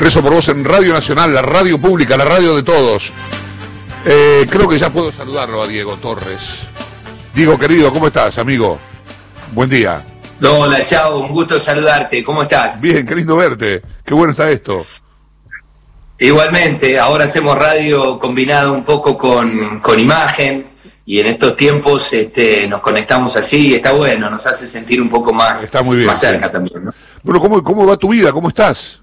Rezo por vos en Radio Nacional, la radio pública, la radio de todos. Eh, creo que ya puedo saludarlo a Diego Torres. Diego, querido, ¿cómo estás, amigo? Buen día. Hola, chao, un gusto saludarte. ¿Cómo estás? Bien, qué lindo verte. Qué bueno está esto. Igualmente, ahora hacemos radio combinado un poco con, con imagen y en estos tiempos este, nos conectamos así, está bueno, nos hace sentir un poco más, está muy bien, más cerca también. ¿no? Bueno, ¿cómo, ¿cómo va tu vida? ¿Cómo estás?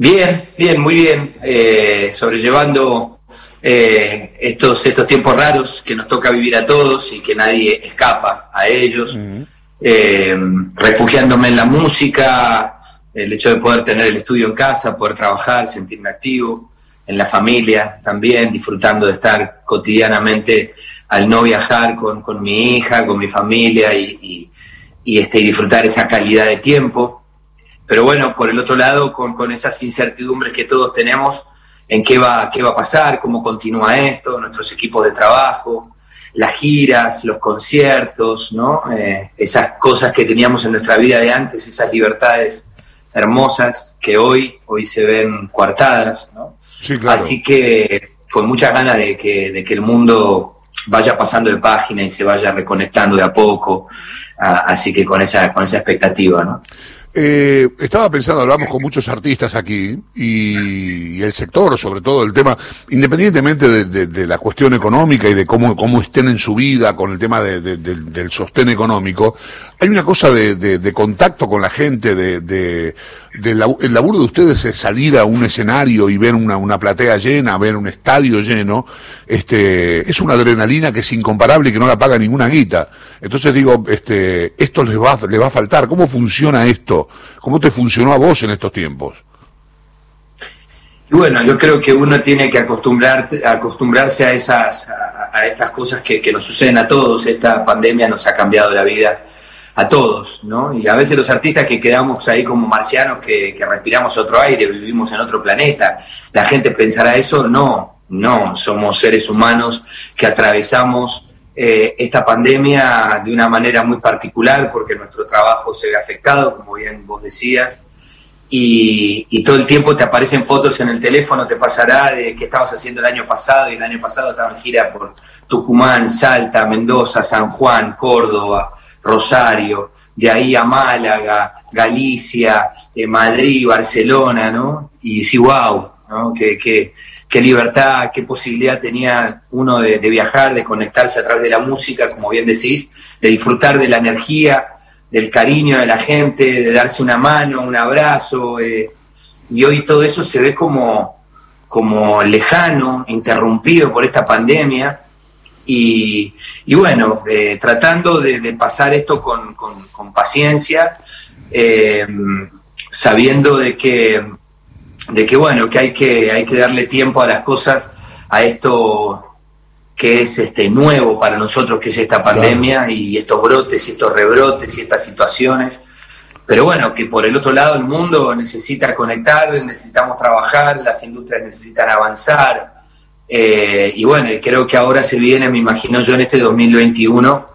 Bien, bien, muy bien, eh, sobrellevando eh, estos, estos tiempos raros que nos toca vivir a todos y que nadie escapa a ellos, uh -huh. eh, refugiándome en la música, el hecho de poder tener el estudio en casa, poder trabajar, sentirme activo, en la familia también, disfrutando de estar cotidianamente al no viajar con, con mi hija, con mi familia y, y, y, este, y disfrutar esa calidad de tiempo. Pero bueno, por el otro lado, con, con esas incertidumbres que todos tenemos en qué va, qué va a pasar, cómo continúa esto, nuestros equipos de trabajo, las giras, los conciertos, ¿no? Eh, esas cosas que teníamos en nuestra vida de antes, esas libertades hermosas que hoy, hoy se ven coartadas, ¿no? Sí, claro. Así que con muchas ganas de que, de que el mundo vaya pasando de página y se vaya reconectando de a poco, ah, así que con esa, con esa expectativa, ¿no? Eh, estaba pensando, hablamos con muchos artistas aquí y, el sector, sobre todo el tema, independientemente de, la cuestión económica y de cómo, cómo estén en su vida con el tema de, del sostén económico, hay una cosa de, contacto con la gente, de, el laburo de ustedes es salir a un escenario y ver una, una platea llena, ver un estadio lleno, este, es una adrenalina que es incomparable y que no la paga ninguna guita. Entonces digo, este, esto les va, les va a faltar. ¿Cómo funciona esto? ¿Cómo te funcionó a vos en estos tiempos? Bueno, yo creo que uno tiene que acostumbrar, acostumbrarse a esas, a, a estas cosas que, que, nos suceden a todos. Esta pandemia nos ha cambiado la vida a todos, ¿no? Y a veces los artistas que quedamos ahí como marcianos, que, respiramos otro aire, vivimos en otro planeta, la gente pensará eso, no, no, somos seres humanos que atravesamos eh, esta pandemia de una manera muy particular porque nuestro trabajo se ve afectado, como bien vos decías, y, todo el tiempo te aparecen fotos en el teléfono, te pasará de qué estabas haciendo el año pasado, y el año pasado estaba gira por Tucumán, Salta, Mendoza, San Juan, Córdoba, Rosario, de ahí a Málaga, Galicia, eh, Madrid, Barcelona, ¿no? Y sí, wow, ¿no? Que, que, qué libertad, qué posibilidad tenía uno de, viajar, de conectarse a través de la música, como bien decís, de disfrutar de la energía, del cariño de la gente, de darse una mano, un abrazo. Eh, y hoy todo eso se ve como, como lejano, interrumpido por esta pandemia. Y, y bueno, eh, tratando de, de, pasar esto con, con, con paciencia, eh, sabiendo de que de que bueno, que hay que, hay que darle tiempo a las cosas, a esto que es este nuevo para nosotros, que es esta pandemia claro. y estos brotes y estos rebrotes y estas situaciones. Pero bueno, que por el otro lado el mundo necesita conectar, necesitamos trabajar, las industrias necesitan avanzar. Eh, y bueno, creo que ahora se viene, me imagino yo, en este 2021,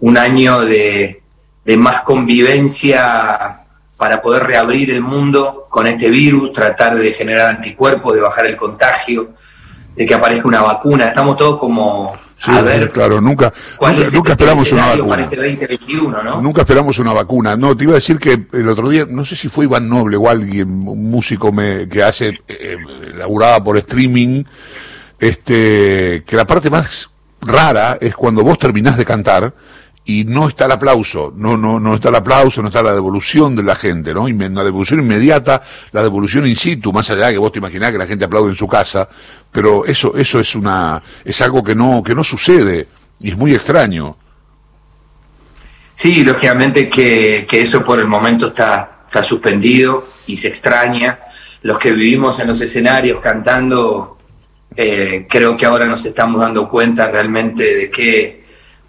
un año de, de más convivencia para poder reabrir el mundo con este virus, tratar de generar anticuerpos, de bajar el contagio, de que aparezca una vacuna. Estamos todos como Sí, a ver, claro, nunca, nunca, nunca esperamos una vacuna. Este 2021, ¿no? Nunca esperamos una vacuna. No, te iba a decir que el otro día, no sé si fue Iván Noble o alguien, un músico me, que hace, eh, laburaba por streaming, este, que la parte más rara es cuando vos terminás de cantar y no está el aplauso, no, no, no está el aplauso, no está la devolución de la gente, ¿no? La devolución inmediata, la devolución in situ, más allá de que vos te imaginás que la gente aplaude en su casa, pero eso, eso es una, es algo que no, que no sucede, y es muy extraño. Sí, lógicamente que, que eso por el momento está, está suspendido y se extraña. Los que vivimos en los escenarios cantando, eh, creo que ahora nos estamos dando cuenta realmente de que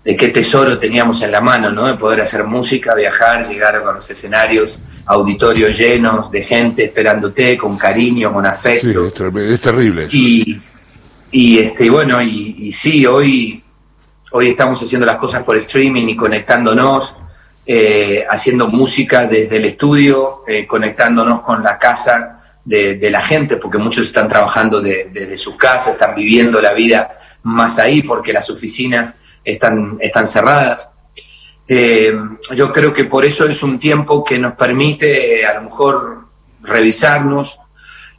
de qué tesoro teníamos en la mano, ¿no? De poder hacer música, viajar, llegar a los escenarios, auditorios llenos de gente esperándote con cariño, con afecto. Sí, es, es terrible. Eso. Y, y este, y bueno, y, y, sí, hoy, hoy estamos haciendo las cosas por streaming y conectándonos, eh, haciendo música desde el estudio, eh, conectándonos con la casa de, la gente, porque muchos están trabajando desde sus casas, están viviendo la vida más ahí porque las oficinas están, están cerradas. Eh, yo creo que por eso es un tiempo que nos permite a lo mejor revisarnos,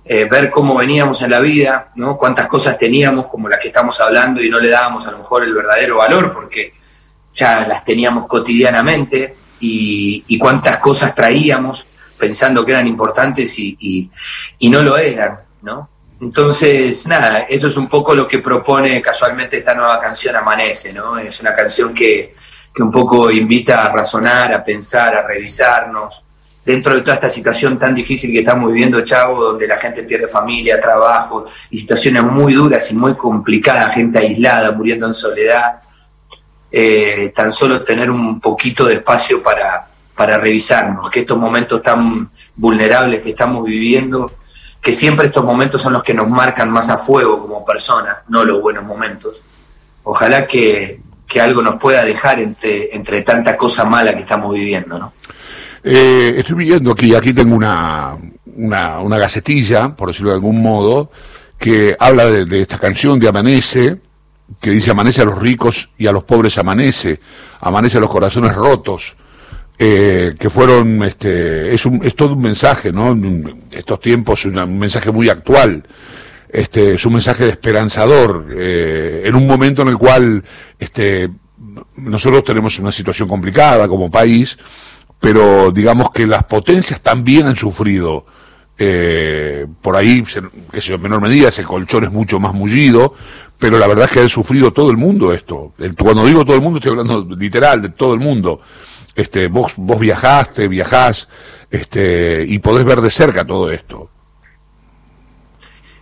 eh, ver cómo veníamos en la vida, ¿no? cuántas cosas teníamos como las que estamos hablando y no le dábamos a lo mejor el verdadero valor porque ya las teníamos cotidianamente y, y cuántas cosas traíamos pensando que eran importantes y, no lo eran, ¿no? Entonces, nada, eso es un poco lo que propone casualmente esta nueva canción Amanece, ¿no? Es una canción que, que un poco invita a razonar, a pensar, a revisarnos, dentro de toda esta situación tan difícil que estamos viviendo, Chavo, donde la gente pierde familia, trabajo y situaciones muy duras y muy complicadas, gente aislada, muriendo en soledad, eh, tan solo tener un poquito de espacio para, para revisarnos, que estos momentos tan vulnerables que estamos viviendo, que siempre estos momentos son los que nos marcan más a fuego como personas, no los buenos momentos. Ojalá que, algo nos pueda dejar entre, entre tanta cosa mala que estamos viviendo, ¿no? Eh, estoy viendo aquí, aquí tengo una, una, una, gacetilla, por decirlo de algún modo, que habla de, de, esta canción de Amanece, que dice Amanece a los ricos y a los pobres amanece, amanece a los corazones rotos, eh, que fueron, este, es, un, es todo un mensaje, ¿no? Estos tiempos, un mensaje muy actual, este, es un mensaje de esperanzador, eh, en un momento en el cual, este, nosotros tenemos una situación complicada como país, pero digamos que las potencias también han sufrido, eh, por ahí, que sé en menor medida, ese colchón es mucho más mullido, pero la verdad es que ha sufrido todo el mundo esto. Cuando digo todo el mundo, estoy hablando literal de todo el mundo este, vos, vos viajaste, viajás, este, y podés ver de cerca todo esto.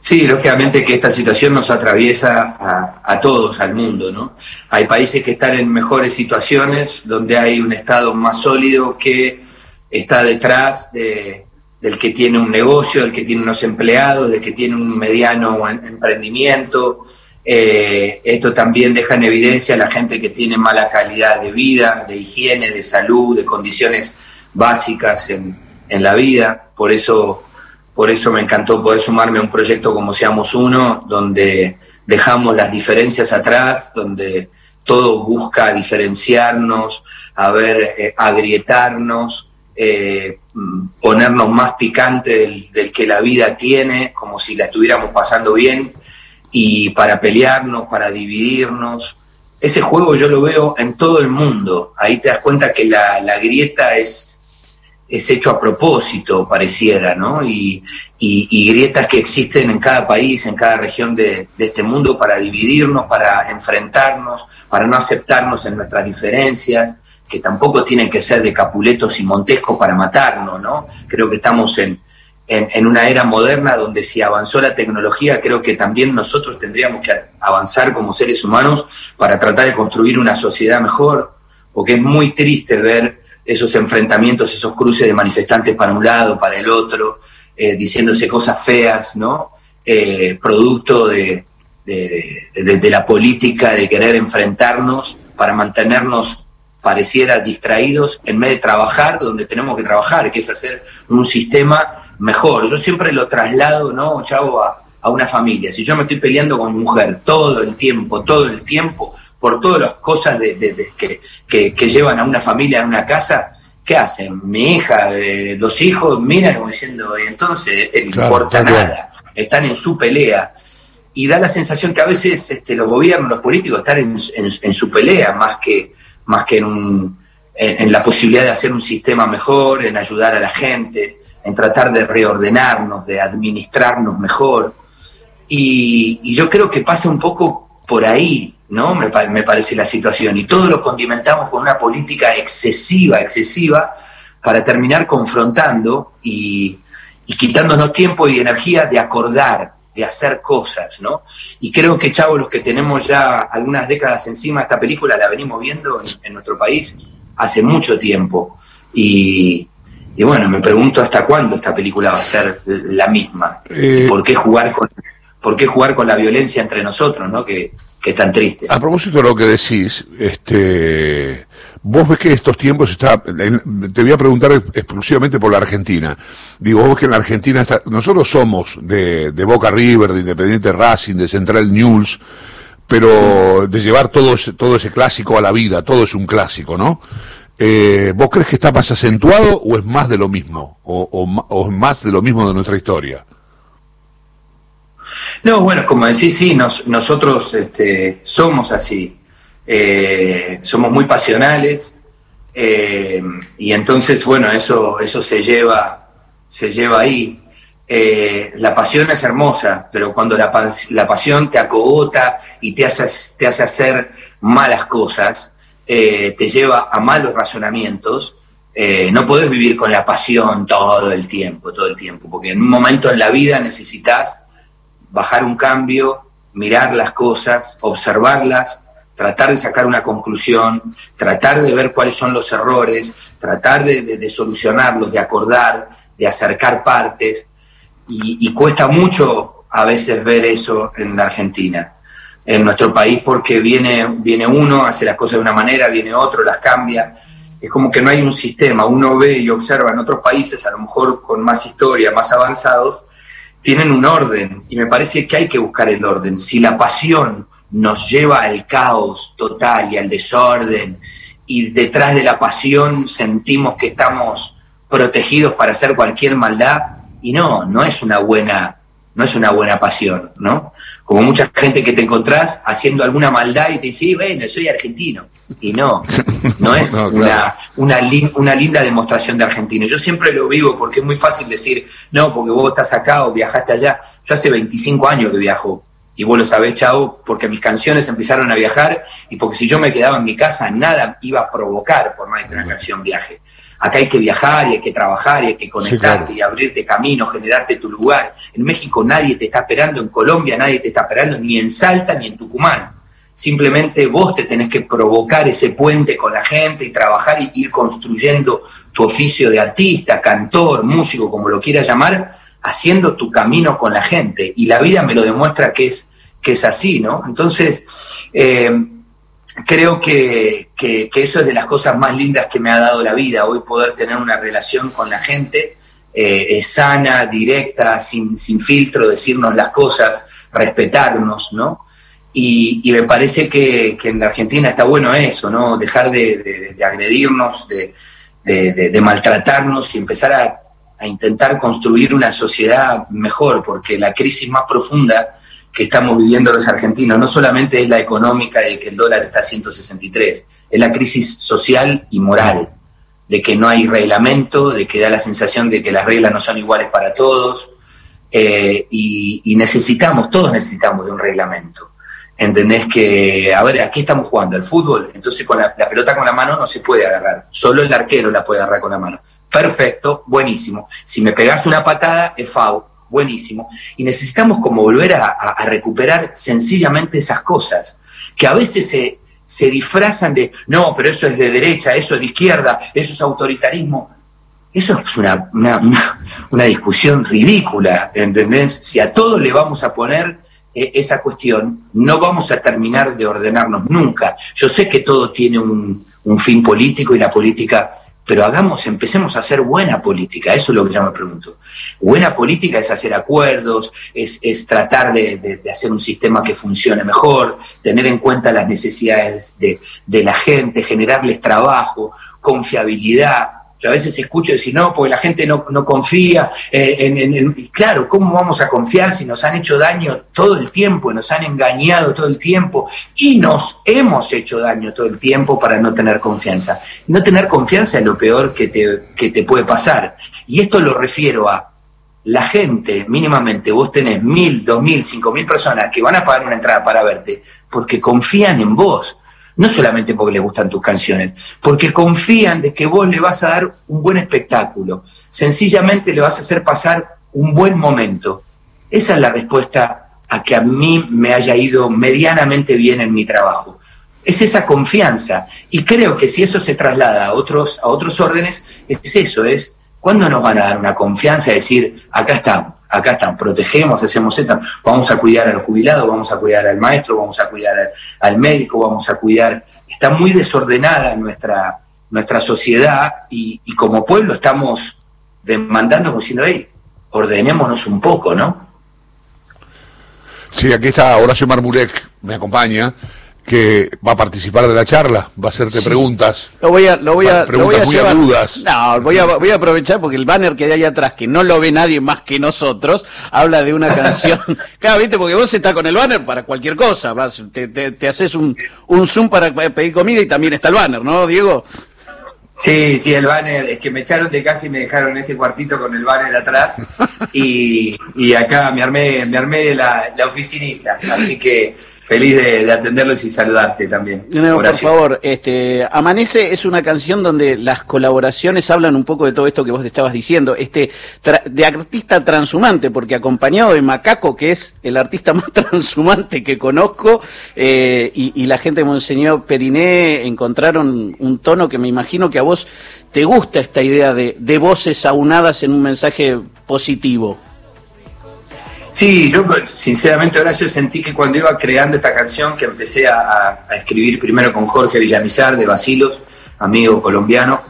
Sí, lógicamente que esta situación nos atraviesa a, todos, al mundo, ¿no? Hay países que están en mejores situaciones, donde hay un Estado más sólido que está detrás del que tiene un negocio, del que tiene unos empleados, del que tiene un mediano emprendimiento, eh, esto también deja en evidencia a la gente que tiene mala calidad de vida, de higiene, de salud, de condiciones básicas en, la vida. Por eso, por eso me encantó poder sumarme a un proyecto como Seamos Uno, donde dejamos las diferencias atrás, donde todo busca diferenciarnos, a ver, eh, agrietarnos, eh, ponernos más picante del, que la vida tiene, como si la estuviéramos pasando bien, y para pelearnos, para dividirnos. Ese juego yo lo veo en todo el mundo. Ahí te das cuenta que la, grieta es, es hecho a propósito, pareciera, ¿no? Y, grietas que existen en cada país, en cada región de, de, este mundo para dividirnos, para enfrentarnos, para no aceptarnos en nuestras diferencias, que tampoco tienen que ser de Capuletos y Montesco para matarnos, ¿no? Creo que estamos en, en, una era moderna donde si avanzó la tecnología, creo que también nosotros tendríamos que avanzar como seres humanos para tratar de construir una sociedad mejor, porque es muy triste ver esos enfrentamientos, esos cruces de manifestantes para un lado, para el otro, eh, diciéndose cosas feas, ¿no? Eh, producto de, de la política de querer enfrentarnos para mantenernos pareciera distraídos en vez de trabajar donde tenemos que trabajar, que es hacer un sistema mejor. Yo siempre lo traslado, ¿no, Chavo, a, una familia. Si yo me estoy peleando con mi mujer todo el tiempo, todo el tiempo, por todas las cosas de, que, llevan a una familia, a una casa, ¿qué hacen? Mi hija, eh, los hijos, miran como diciendo, y entonces este no importa nada, están en su pelea. Y da la sensación que a veces este, los gobiernos, los políticos están en, su pelea más que, más que en, un, en la posibilidad de hacer un sistema mejor, en ayudar a la gente en tratar de reordenarnos, de administrarnos mejor. Y, yo creo que pasa un poco por ahí, ¿no? Me, parece la situación. Y todo lo condimentamos con una política excesiva, excesiva, para terminar confrontando y, quitándonos tiempo y energía de acordar, de hacer cosas, ¿no? Y creo que, Chavo, los que tenemos ya algunas décadas encima, esta película la venimos viendo en nuestro país hace mucho tiempo. Y, y bueno, me pregunto hasta cuándo esta película va a ser la misma. Eh, ¿Por qué jugar con por qué jugar con la violencia entre nosotros, ¿no? Que, que es tan triste. A propósito de lo que decís, este vos ves que estos tiempos está, te voy a preguntar exclusivamente por la Argentina. Digo, vos ves que en la Argentina está, nosotros somos de, de Boca River, de Independiente Racing, de Central News, pero de llevar todo ese, todo ese clásico a la vida, todo es un clásico, ¿no? Eh, ¿Vos crees que está más acentuado o es más de lo mismo? O, más de lo mismo de nuestra historia? No, bueno, como decís, sí, nosotros este, somos así. Eh, somos muy pasionales eh, y entonces, bueno, eso, eso se, lleva, se lleva ahí. La pasión es hermosa, pero cuando la, la, pasión te acogota y te hace, te hace hacer malas cosas, te lleva a malos razonamientos, no podés vivir con la pasión todo el tiempo, todo el tiempo, porque en un momento en la vida necesitas bajar un cambio, mirar las cosas, observarlas, tratar de sacar una conclusión, tratar de ver cuáles son los errores, tratar de, solucionarlos, de acordar, de acercar partes, y, cuesta mucho a veces ver eso en la Argentina, en nuestro país, porque viene, viene uno, hace las cosas de una manera, viene otro, las cambia, es como que no hay un sistema, uno ve y observa en otros países, a lo mejor con más historia, más avanzados, tienen un orden y me parece que hay que buscar el orden. Si la pasión nos lleva al caos total y al desorden y detrás de la pasión sentimos que estamos protegidos para hacer cualquier maldad y no, no es una buena no es una buena pasión, ¿no? Como mucha gente que te encontrás haciendo alguna maldad y te dice, bueno, soy argentino. Y no, no es una, una, una, linda demostración de argentino. Yo siempre lo vivo porque es muy fácil decir, no, porque vos estás acá o viajaste allá. Yo hace 25 años que viajo. Y vos lo sabés, chavo, porque mis canciones empezaron a viajar y porque si yo me quedaba en mi casa, nada iba a provocar por más que una canción viaje. Acá hay que viajar y hay que trabajar y hay que conectarte y abrirte camino, generarte tu lugar. En México nadie te está esperando, en Colombia nadie te está esperando, ni en Salta ni en Tucumán. Simplemente vos te tenés que provocar ese puente con la gente y trabajar y ir construyendo tu oficio de artista, cantor, músico, como lo quieras llamar, haciendo tu camino con la gente. Y la vida me lo demuestra que es, que es así, ¿no? Entonces, eh, creo que, eso es de las cosas más lindas que me ha dado la vida, hoy poder tener una relación con la gente eh, sana, directa, sin, sin, filtro, decirnos las cosas, respetarnos, ¿no? Y, me parece que, en la Argentina está bueno eso, ¿no? Dejar de, agredirnos, de, maltratarnos y empezar a, a intentar construir una sociedad mejor, porque la crisis más profunda que estamos viviendo los argentinos no solamente es la económica de que el dólar está a 163, es la crisis social y moral, de que no hay reglamento, de que da la sensación de que las reglas no son iguales para todos, eh, y, necesitamos, todos necesitamos de un reglamento. ¿Entendés que, a ver, aquí estamos jugando al fútbol? Entonces con la, pelota con la mano no se puede agarrar, solo el arquero la puede agarrar con la mano. Perfecto, buenísimo. Si me pegas una patada, es foul buenísimo. Y necesitamos como volver a, recuperar sencillamente esas cosas, que a veces se, se disfrazan de, no, pero eso es de derecha, eso es de izquierda, eso es autoritarismo. Eso es una, una, una discusión ridícula, ¿entendés? Si a todos le vamos a poner eh, esa cuestión, no vamos a terminar de ordenarnos nunca. Yo sé que todo tiene un, un fin político y la política pero hagamos, empecemos a hacer buena política, eso es lo que yo me pregunto. Buena política es hacer acuerdos, es, tratar de, hacer un sistema que funcione mejor, tener en cuenta las necesidades de, de la gente, generarles trabajo, confiabilidad, yo a veces escucho decir, no, porque la gente no, confía eh, en, en, Claro, ¿cómo vamos a confiar si nos han hecho daño todo el tiempo, nos han engañado todo el tiempo y nos hemos hecho daño todo el tiempo para no tener confianza? No tener confianza es lo peor que te, que te puede pasar. Y esto lo refiero a la gente, mínimamente, vos tenés mil, dos mil, cinco mil personas que van a pagar una entrada para verte porque confían en vos no solamente porque les gustan tus canciones, porque confían de que vos le vas a dar un buen espectáculo, sencillamente le vas a hacer pasar un buen momento. Esa es la respuesta a que a mí me haya ido medianamente bien en mi trabajo. Es esa confianza. Y creo que si eso se traslada a otros, a otros órdenes, es eso, es cuándo nos van a dar una confianza de decir, acá estamos, acá están, protegemos, hacemos esto, vamos a cuidar al jubilado, vamos a cuidar al maestro, vamos a cuidar al, médico, vamos a cuidar. Está muy desordenada nuestra, nuestra sociedad y, como pueblo estamos demandando, como diciendo, hey, ordenémonos un poco, ¿no? Sí, aquí está Horacio Marmurek, me acompaña que va a participar de la charla, va a hacerte preguntas. Lo voy a, lo voy a, lo voy a muy dudas. No, voy a, voy a aprovechar porque el banner que hay ahí atrás, que no lo ve nadie más que nosotros, habla de una canción. claro, viste, porque vos estás con el banner para cualquier cosa, vas, te, te, haces un, un zoom para pedir comida y también está el banner, ¿no, Diego? Sí, sí, el banner, es que me echaron de casa y me dejaron este cuartito con el banner atrás y, y acá me armé, me armé la, la oficinita, así que feliz de, atenderlos y saludarte también. por favor, este, Amanece es una canción donde las colaboraciones hablan un poco de todo esto que vos estabas diciendo, este, de artista transhumante, porque acompañado de Macaco, que es el artista más transhumante que conozco, eh, y, la gente de Monseñor Periné encontraron un tono que me imagino que a vos te gusta esta idea de, de voces aunadas en un mensaje positivo. Sí, yo sinceramente Horacio sentí que cuando iba creando esta canción, que empecé a, escribir primero con Jorge Villamizar de Basilos, amigo colombiano,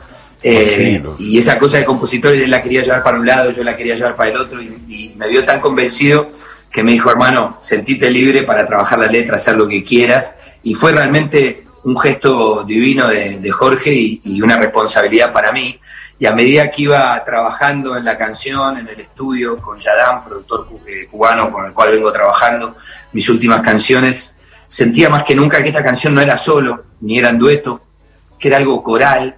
eh, y esa cosa de compositor él la quería llevar para un lado, yo la quería llevar para el otro, y, me vio tan convencido que me dijo, hermano, sentite libre para trabajar la letra, hacer lo que quieras, y fue realmente un gesto divino de, Jorge y una responsabilidad para mí y a medida que iba trabajando en la canción, en el estudio con Yadam, productor eh, cubano con el cual vengo trabajando, mis últimas canciones, sentía más que nunca que esta canción no era solo, ni era en dueto, que era algo coral,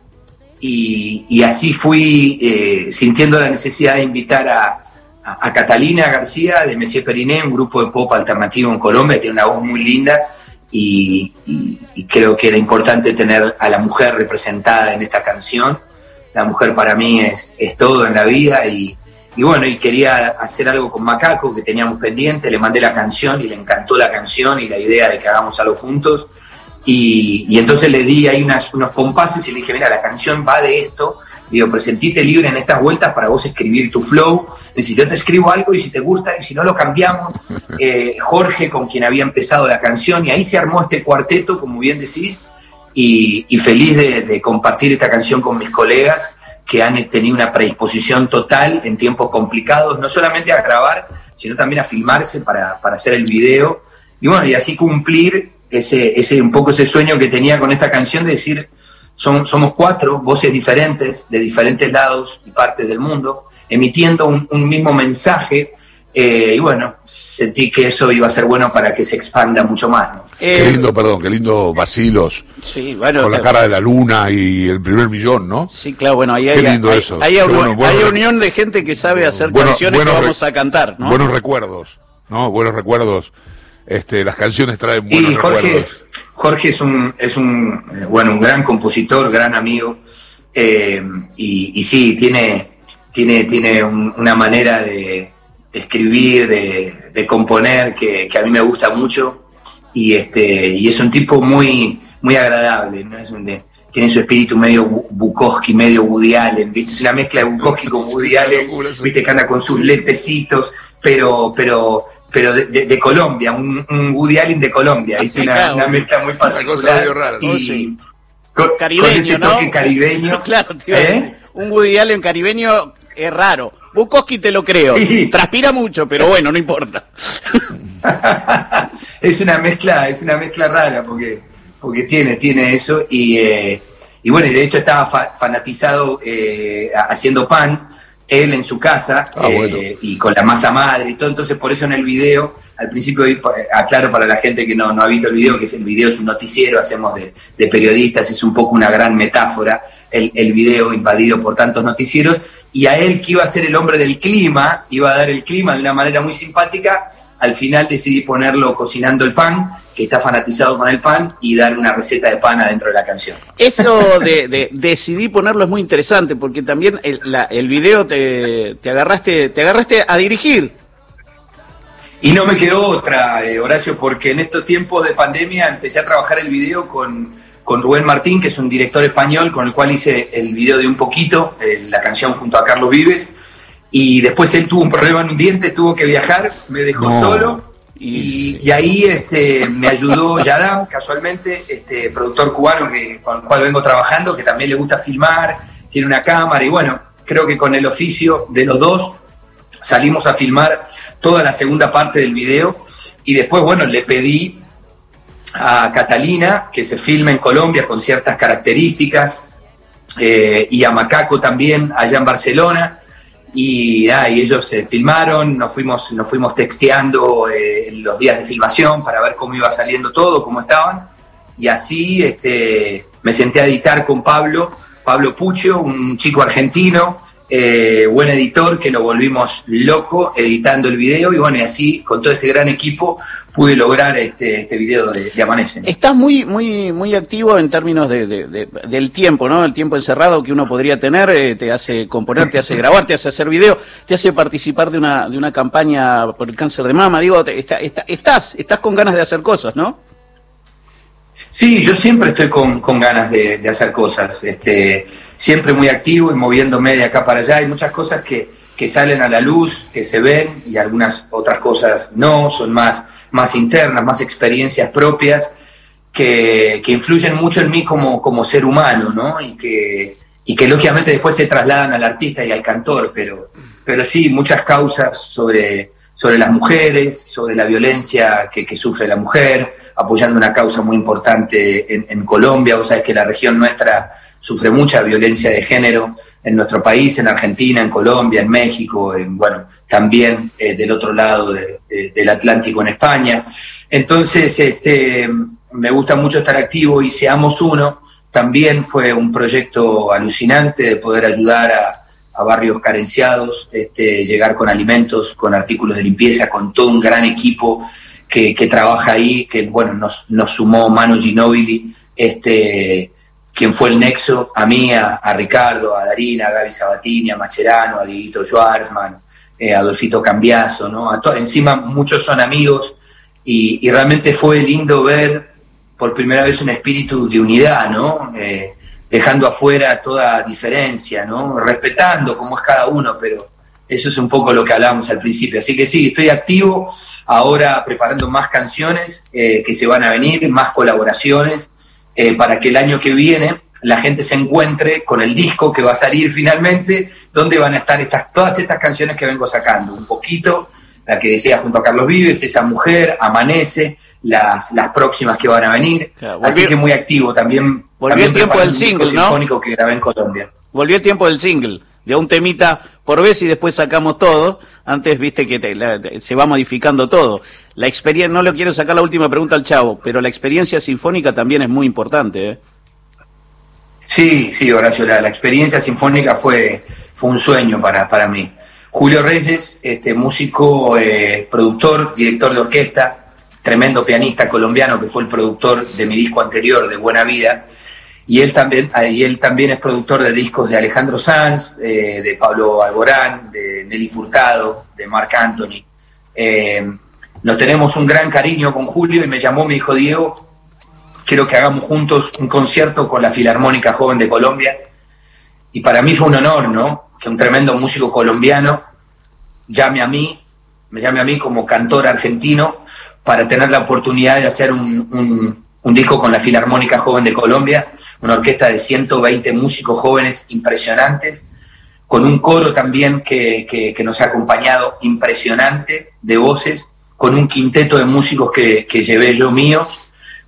y, así fui eh, sintiendo la necesidad de invitar a, Catalina García de Messier Periné, un grupo de pop alternativo en Colombia, tiene una voz muy linda, y creo que era importante tener a la mujer representada en esta canción la mujer para mí es, es todo en la vida y, bueno, y quería hacer algo con Macaco que teníamos pendiente, le mandé la canción y le encantó la canción y la idea de que hagamos algo juntos. Y, entonces le di ahí unas, unos compases y le dije, mira, la canción va de esto. Y digo, presentite libre en estas vueltas para vos escribir tu flow. Es decir, yo te escribo algo y si te gusta y si no lo cambiamos. Eh, Jorge, con quien había empezado la canción, y ahí se armó este cuarteto, como bien decís, y, feliz de, compartir esta canción con mis colegas que han tenido una predisposición total en tiempos complicados, no solamente a grabar, sino también a filmarse para, hacer el video. Y bueno, y así cumplir ese, ese, un poco ese sueño que tenía con esta canción de decir, son, somos cuatro voces diferentes de diferentes lados y partes del mundo, emitiendo un, un mismo mensaje eh, y bueno, sentí que eso iba a ser bueno para que se expanda mucho más. qué eh, lindo, perdón, qué lindo vacilos. Sí, bueno, con la cara de la luna y el primer millón, ¿no? Sí, claro, bueno, ahí hay, lindo eso. hay, unión de gente que sabe hacer canciones que vamos a cantar, ¿no? Buenos recuerdos, ¿no? Buenos recuerdos. Este, las canciones traen buenos Jorge, recuerdos. Jorge es un, es un, eh, bueno, un gran compositor, gran amigo, y, y, sí, tiene, tiene, tiene una manera de de escribir, de, componer, que, a mí me gusta mucho. Y, este, y es un tipo muy, muy agradable, ¿no? Es tiene su espíritu medio Bukowski, medio Woody Allen, ¿viste? Es una mezcla de Bukowski con Woody Allen, ¿viste? Que anda con sus lentecitos, pero, pero, pero de, Colombia, un, Woody Allen de Colombia, ¿viste? Una, mezcla muy particular. y, caribeño, ¿no? caribeño. claro, ¿eh? un Woody Allen caribeño es raro. Bukowski te lo creo. Transpira mucho, pero bueno, no importa. es una mezcla, es una mezcla rara porque, porque tiene, tiene eso. Y, eh, y bueno, de hecho estaba fanatizado eh, haciendo pan, él en su casa, ah, eh, y con la masa madre y todo. Entonces, por eso en el video al principio aclaro para la gente que no, no ha visto el video, que es el video es un noticiero, hacemos de, periodistas, es un poco una gran metáfora el, el, video invadido por tantos noticieros, y a él que iba a ser el hombre del clima, iba a dar el clima de una manera muy simpática, al final decidí ponerlo cocinando el pan, que está fanatizado con el pan, y dar una receta de pan adentro de la canción. Eso de, de decidí ponerlo es muy interesante, porque también el, la, el video te, te, agarraste, te agarraste a dirigir y no me quedó otra, eh, Horacio, porque en estos tiempos de pandemia empecé a trabajar el video con, con, Rubén Martín, que es un director español con el cual hice el video de Un Poquito, eh, la canción junto a Carlos Vives. y después él tuvo un problema en un diente, tuvo que viajar, me dejó solo y, ahí este, me ayudó Yadam, casualmente, este, productor cubano que, con el cual vengo trabajando, que también le gusta filmar, tiene una cámara y bueno, creo que con el oficio de los dos salimos a filmar toda la segunda parte del video. Y después, bueno, le pedí a Catalina que se filme en Colombia con ciertas características eh, y a Macaco también allá en Barcelona y, ellos se filmaron, nos fuimos, nos fuimos texteando eh, los días de filmación para ver cómo iba saliendo todo, cómo estaban. Y así este, me senté a editar con Pablo, Pablo Pucho, un chico argentino, eh, buen editor, que lo volvimos loco editando el video. Y bueno, y así con todo este gran equipo pude lograr este, este video de, de. Estás muy, muy, muy activo en términos de, del tiempo, ¿no? El tiempo encerrado que uno podría tener, eh, te hace componer, te hace grabar, te hace hacer video, te hace participar de una, de una campaña por el cáncer de mama. Digo, estás, estás con ganas de hacer cosas, ¿no? Sí, yo siempre estoy con, con ganas de, hacer cosas, este, siempre muy activo y moviéndome de acá para allá. Hay muchas cosas que, que salen a la luz, que se ven y algunas otras cosas no, son más, más internas, más experiencias propias que, que influyen mucho en mí como, como ser humano, ¿no? Y que, y que lógicamente después se trasladan al artista y al cantor, pero, pero sí, muchas causas sobre, sobre las mujeres, sobre la violencia que, sufre la mujer, apoyando una causa muy importante en, en Colombia, vos sabés que la región nuestra sufre mucha violencia de género en nuestro país, en Argentina, en Colombia, en México, en, bueno, también eh, del otro lado del Atlántico en España. Entonces, este, me gusta mucho estar activo y Seamos Uno también fue un proyecto alucinante de poder ayudar a, barrios carenciados, este, llegar con alimentos, con artículos de limpieza, con todo un gran equipo que, que trabaja ahí, que bueno, nos, nos sumó Manu Ginobili, este, quien fue el nexo, a mí, a, Ricardo, a Darina, a Gaby Sabatini, a Macherano, a Dieguito Schwarzman, eh, a Adolfito Cambiaso, ¿no? A encima muchos son amigos y, realmente fue lindo ver por primera vez un espíritu de unidad, ¿no? Eh, dejando afuera toda diferencia, ¿no? Respetando cómo es cada uno, pero eso es un poco lo que hablábamos al principio. Así que sí, estoy activo, ahora preparando más canciones eh, que se van a venir, más colaboraciones. Eh, para que el año que viene la gente se encuentre con el disco que va a salir finalmente, donde van a estar estas, todas estas canciones que vengo sacando. Un poquito, la que decía junto a Carlos Vives, Esa Mujer, Amanece, las, las próximas que van a venir. Así que muy activo también. Volvió el tiempo del single, ¿no? que grabé en Colombia. Volvió el tiempo del single de un temita por vez y después sacamos todo. Antes viste que se va modificando todo. La experiencia, no le quiero sacar la última pregunta al chavo, pero la experiencia sinfónica también es muy importante. ¿eh? Sí, sí, Horacio, la, experiencia sinfónica fue, fue un sueño para, para mí. Julio Reyes, este músico, eh, productor, director de orquesta, tremendo pianista colombiano que fue el productor de mi disco anterior, de Buena Vida, y él también, ah, y él también es productor de discos de Alejandro Sanz, eh, de Pablo Alborán, de Nelly Furtado, de Marc Anthony. Eh, nos tenemos un gran cariño con Julio y me llamó, me dijo Diego, quiero que hagamos juntos un concierto con la Filarmónica Joven de Colombia. Y para mí fue un honor, ¿no? Que un tremendo músico colombiano llame a mí, me llame a mí como cantor argentino para tener la oportunidad de hacer un un disco con la Filarmónica Joven de Colombia, una orquesta de 120 músicos jóvenes impresionantes, con un coro también que, que, nos ha acompañado impresionante de voces, con un quinteto de músicos que, que llevé yo míos,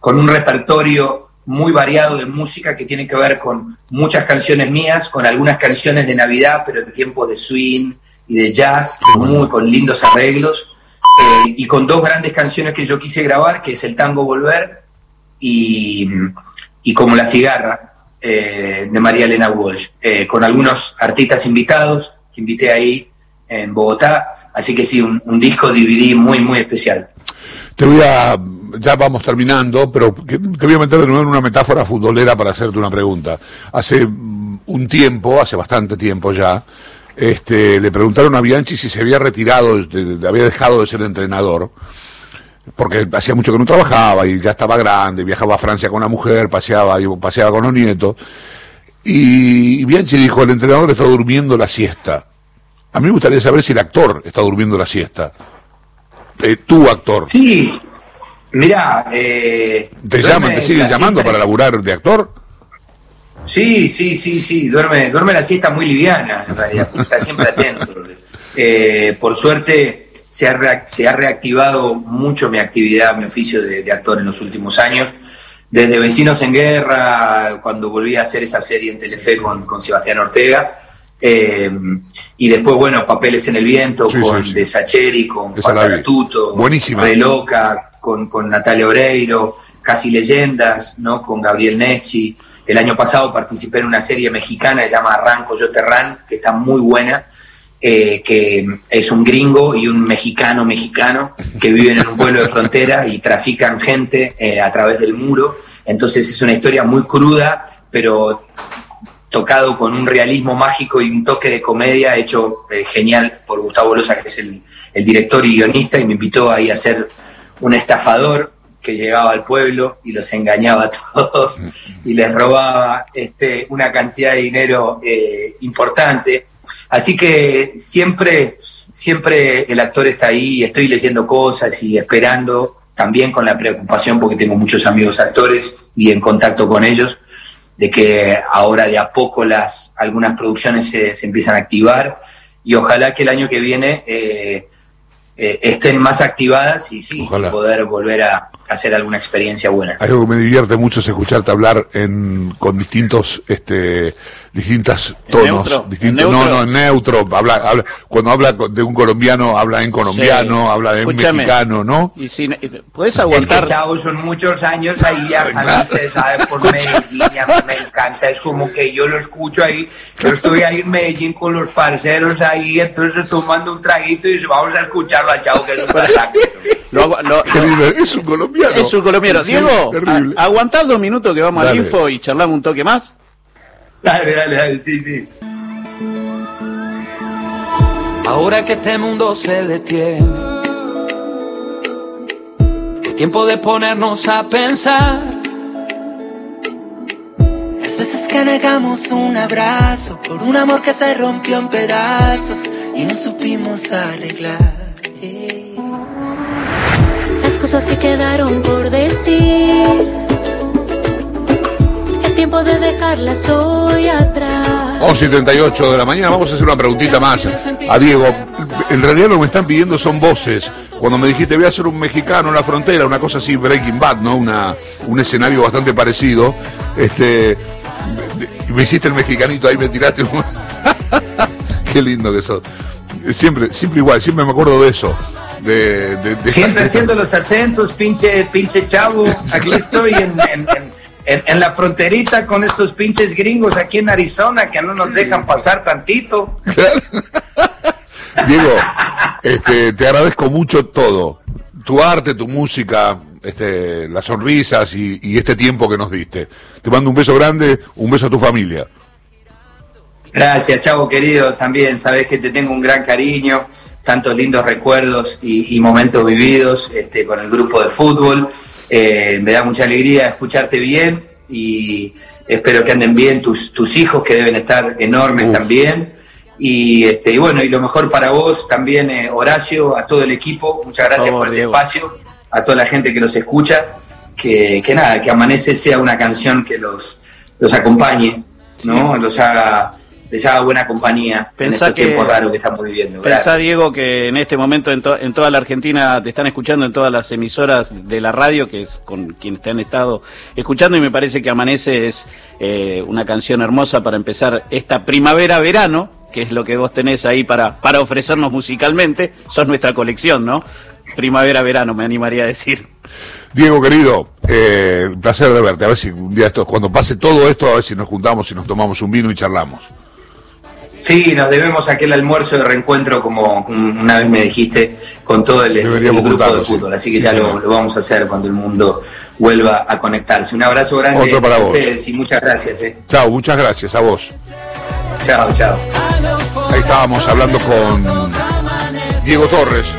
con un repertorio muy variado de música que tiene que ver con muchas canciones mías, con algunas canciones de Navidad, pero en tiempos de swing y de jazz, muy con lindos arreglos, eh, y con dos grandes canciones que yo quise grabar, que es el tango Volver y, como La Cigarra eh, de María Elena Walsh, eh, con algunos artistas invitados que invité ahí en Bogotá, así que sí, un, disco DVD muy, muy especial. Te voy a, ya vamos terminando, pero te voy a meter de nuevo en una metáfora futbolera para hacerte una pregunta. Hace un tiempo, hace bastante tiempo ya, este, le preguntaron a Bianchi si se había retirado, había dejado de ser entrenador porque hacía mucho que no trabajaba y ya estaba grande, viajaba a Francia con la mujer, paseaba, paseaba con los nietos. Y Bianchi dijo, el entrenador está durmiendo la siesta. A mí me gustaría saber si el actor está durmiendo la siesta. Eh, tu actor. Sí, mira, eh, ¿Te llaman, te siguen la llamando siesta- para laburar de actor? Sí, sí, sí, sí, duerme, duerme la siesta muy liviana, en realidad, está siempre atento. Eh, por suerte se ha, se ha reactivado mucho mi actividad, mi oficio de, de actor en los últimos años. Desde Vecinos en Guerra, cuando volví a hacer esa serie en Telefe con, con Sebastián Ortega. eh, y después, bueno, Papeles en el Viento Sí, con sí, sí. De Sacheri, con Juan vi. Caratuto, Buenísima. Re Loca, con, con Natalia Oreiro, Casi Leyendas, ¿no? Con Gabriel Neschi. El año pasado participé en una serie mexicana que se llama Arranco Yo Terran, que está muy buena, eh, que es un gringo y un mexicano mexicano que viven en un pueblo de frontera y trafican gente eh, a través del muro. Entonces es una historia muy cruda, pero tocado con un realismo mágico y un toque de comedia hecho eh, genial por Gustavo Loza, que es el, el director y guionista, y me invitó ahí a ser un estafador que llegaba al pueblo y los engañaba a todos y les robaba este, una cantidad de dinero eh, importante. Así que siempre, siempre el actor está ahí, estoy leyendo cosas y esperando, también con la preocupación, porque tengo muchos amigos actores y en contacto con ellos, de que ahora de a poco las algunas producciones se, se empiezan a activar y ojalá que el año que viene eh, eh, estén más activadas y sí, Ojalá. poder volver a hacer alguna experiencia buena. Algo que me divierte mucho es escucharte hablar en, con distintos, este, distintas ¿En tonos, neutro? distintos, ¿En no, no, en neutro, habla, habla, cuando habla con- de un colombiano, habla en colombiano, Sí. habla en Escúchame. mexicano, ¿no? Y si, ¿Puedes Es que, aguantar? chavo, son muchos años ahí viajando, usted sabe, por Medellín, a me encanta, es como que yo lo escucho ahí, yo estoy ahí en Medellín con los parceros ahí, entonces tomando un traguito y vamos a escucharlo al chavo que es un lindo, es un colombiano. es un colombiano. Diego, a- aguantad dos minutos que vamos al info y charlamos un toque más. Dale, dale, dale, sí, sí. Ahora que este mundo se detiene, es tiempo de ponernos a pensar. Las veces que negamos un abrazo por un amor que se rompió en pedazos y no supimos arreglar. Las cosas que quedaron por decir. Tiempo de dejarlas hoy atrás. 11 y 38 de la mañana, vamos a hacer una preguntita más a Diego. En realidad lo que me están pidiendo son voces. Cuando me dijiste voy a ser un mexicano en la frontera, una cosa así, Breaking Bad, ¿no? Una, un escenario bastante parecido. Este, me, me hiciste el mexicanito ahí, me tiraste un... Qué lindo que sos. Siempre, siempre igual, siempre me acuerdo de eso. De, de- de- Siempre haciendo los acentos, pinche, pinche chavo. Aquí estoy en, en- en- la fronterita con estos pinches gringos aquí en Arizona que no nos dejan pasar tantito. Diego, este, te agradezco mucho todo. Tu arte, tu música, este, las sonrisas y, y este tiempo que nos diste. Te mando un beso grande, un beso a tu familia. Gracias, chavo querido. También sabes que te tengo un gran cariño, tantos lindos recuerdos y, y momentos vividos este, con el grupo de fútbol. Eh, me da mucha alegría escucharte bien y espero que anden bien tus, tus hijos, que deben estar enormes Uf. también. Y, este, y bueno, y lo mejor para vos también, eh, Horacio, a todo el equipo. Muchas gracias por el Diego. espacio, a toda la gente que los escucha. Que, que nada, que Amanece sea una canción que los, los acompañe, ¿no? Los haga, les haga buena compañía Pensá en estos que- tiempos raros que estamos viviendo. Pensá. Diego, que en este momento en, to- en toda la Argentina te están escuchando en todas las emisoras de la radio, que es con quienes te han estado escuchando, y me parece que Amanece es eh, una canción hermosa para empezar esta primavera-verano, que es lo que vos tenés ahí para, para ofrecernos musicalmente. Sos nuestra colección, ¿no? Primavera-verano, me animaría a decir. Diego, querido, eh, un placer de verte. A ver si un día esto, cuando pase todo esto, a ver si nos juntamos y nos tomamos un vino y charlamos. Sí, nos debemos aquel almuerzo de reencuentro, como una vez me dijiste, con todo el, el grupo de juntarnos, sí. fútbol. Así que Sí, ya lo, vamos a hacer cuando el mundo vuelva a conectarse. Un abrazo grande Otro para a vos. ustedes y muchas gracias. eh. Chao, muchas gracias a vos. Chao, chao. Ahí estábamos hablando con Diego Torres.